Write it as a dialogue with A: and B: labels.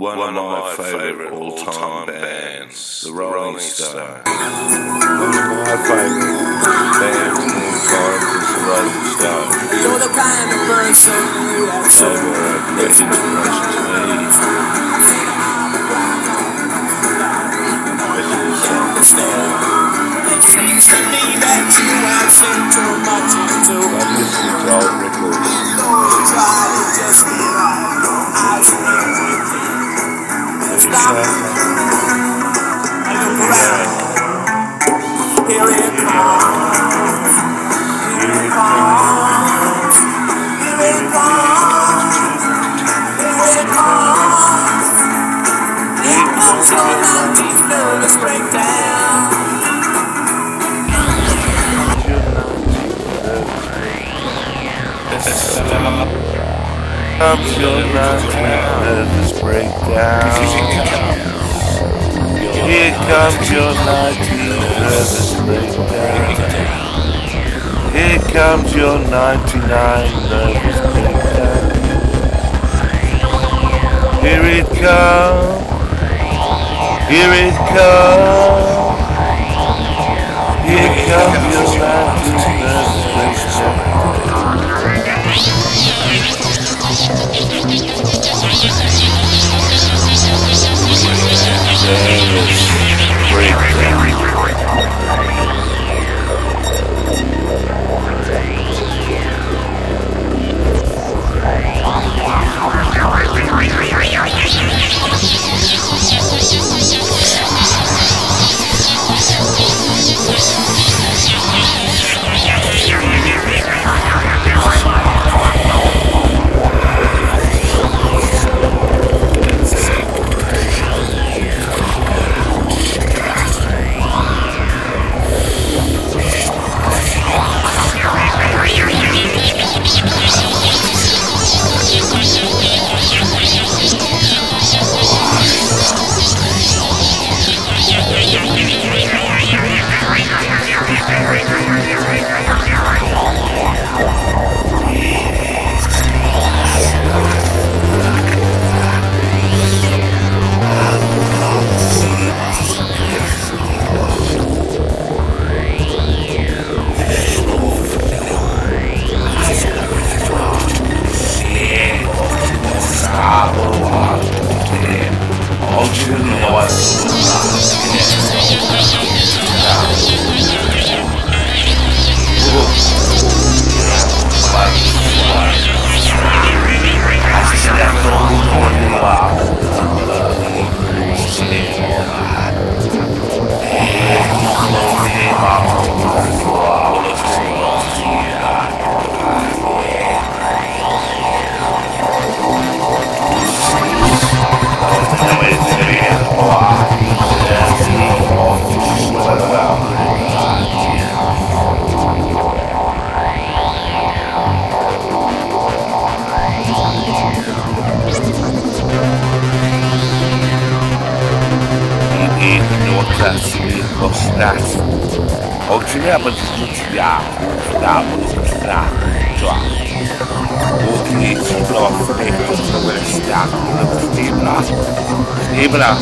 A: one, of my favourite all-time bands, the Rolling Stones. One of my favourite bands all time is the Rolling Stones.
B: Stop. Here comes your nervous breakdown.
A: Here comes your 19 nervous breakdown. Here comes your 99 nervous breakdown. Here it comes. Here it comes. Here comes your i Francisco Francisco O que dilema de Santiago está mostrado O que nós temos que prestar Libra Libra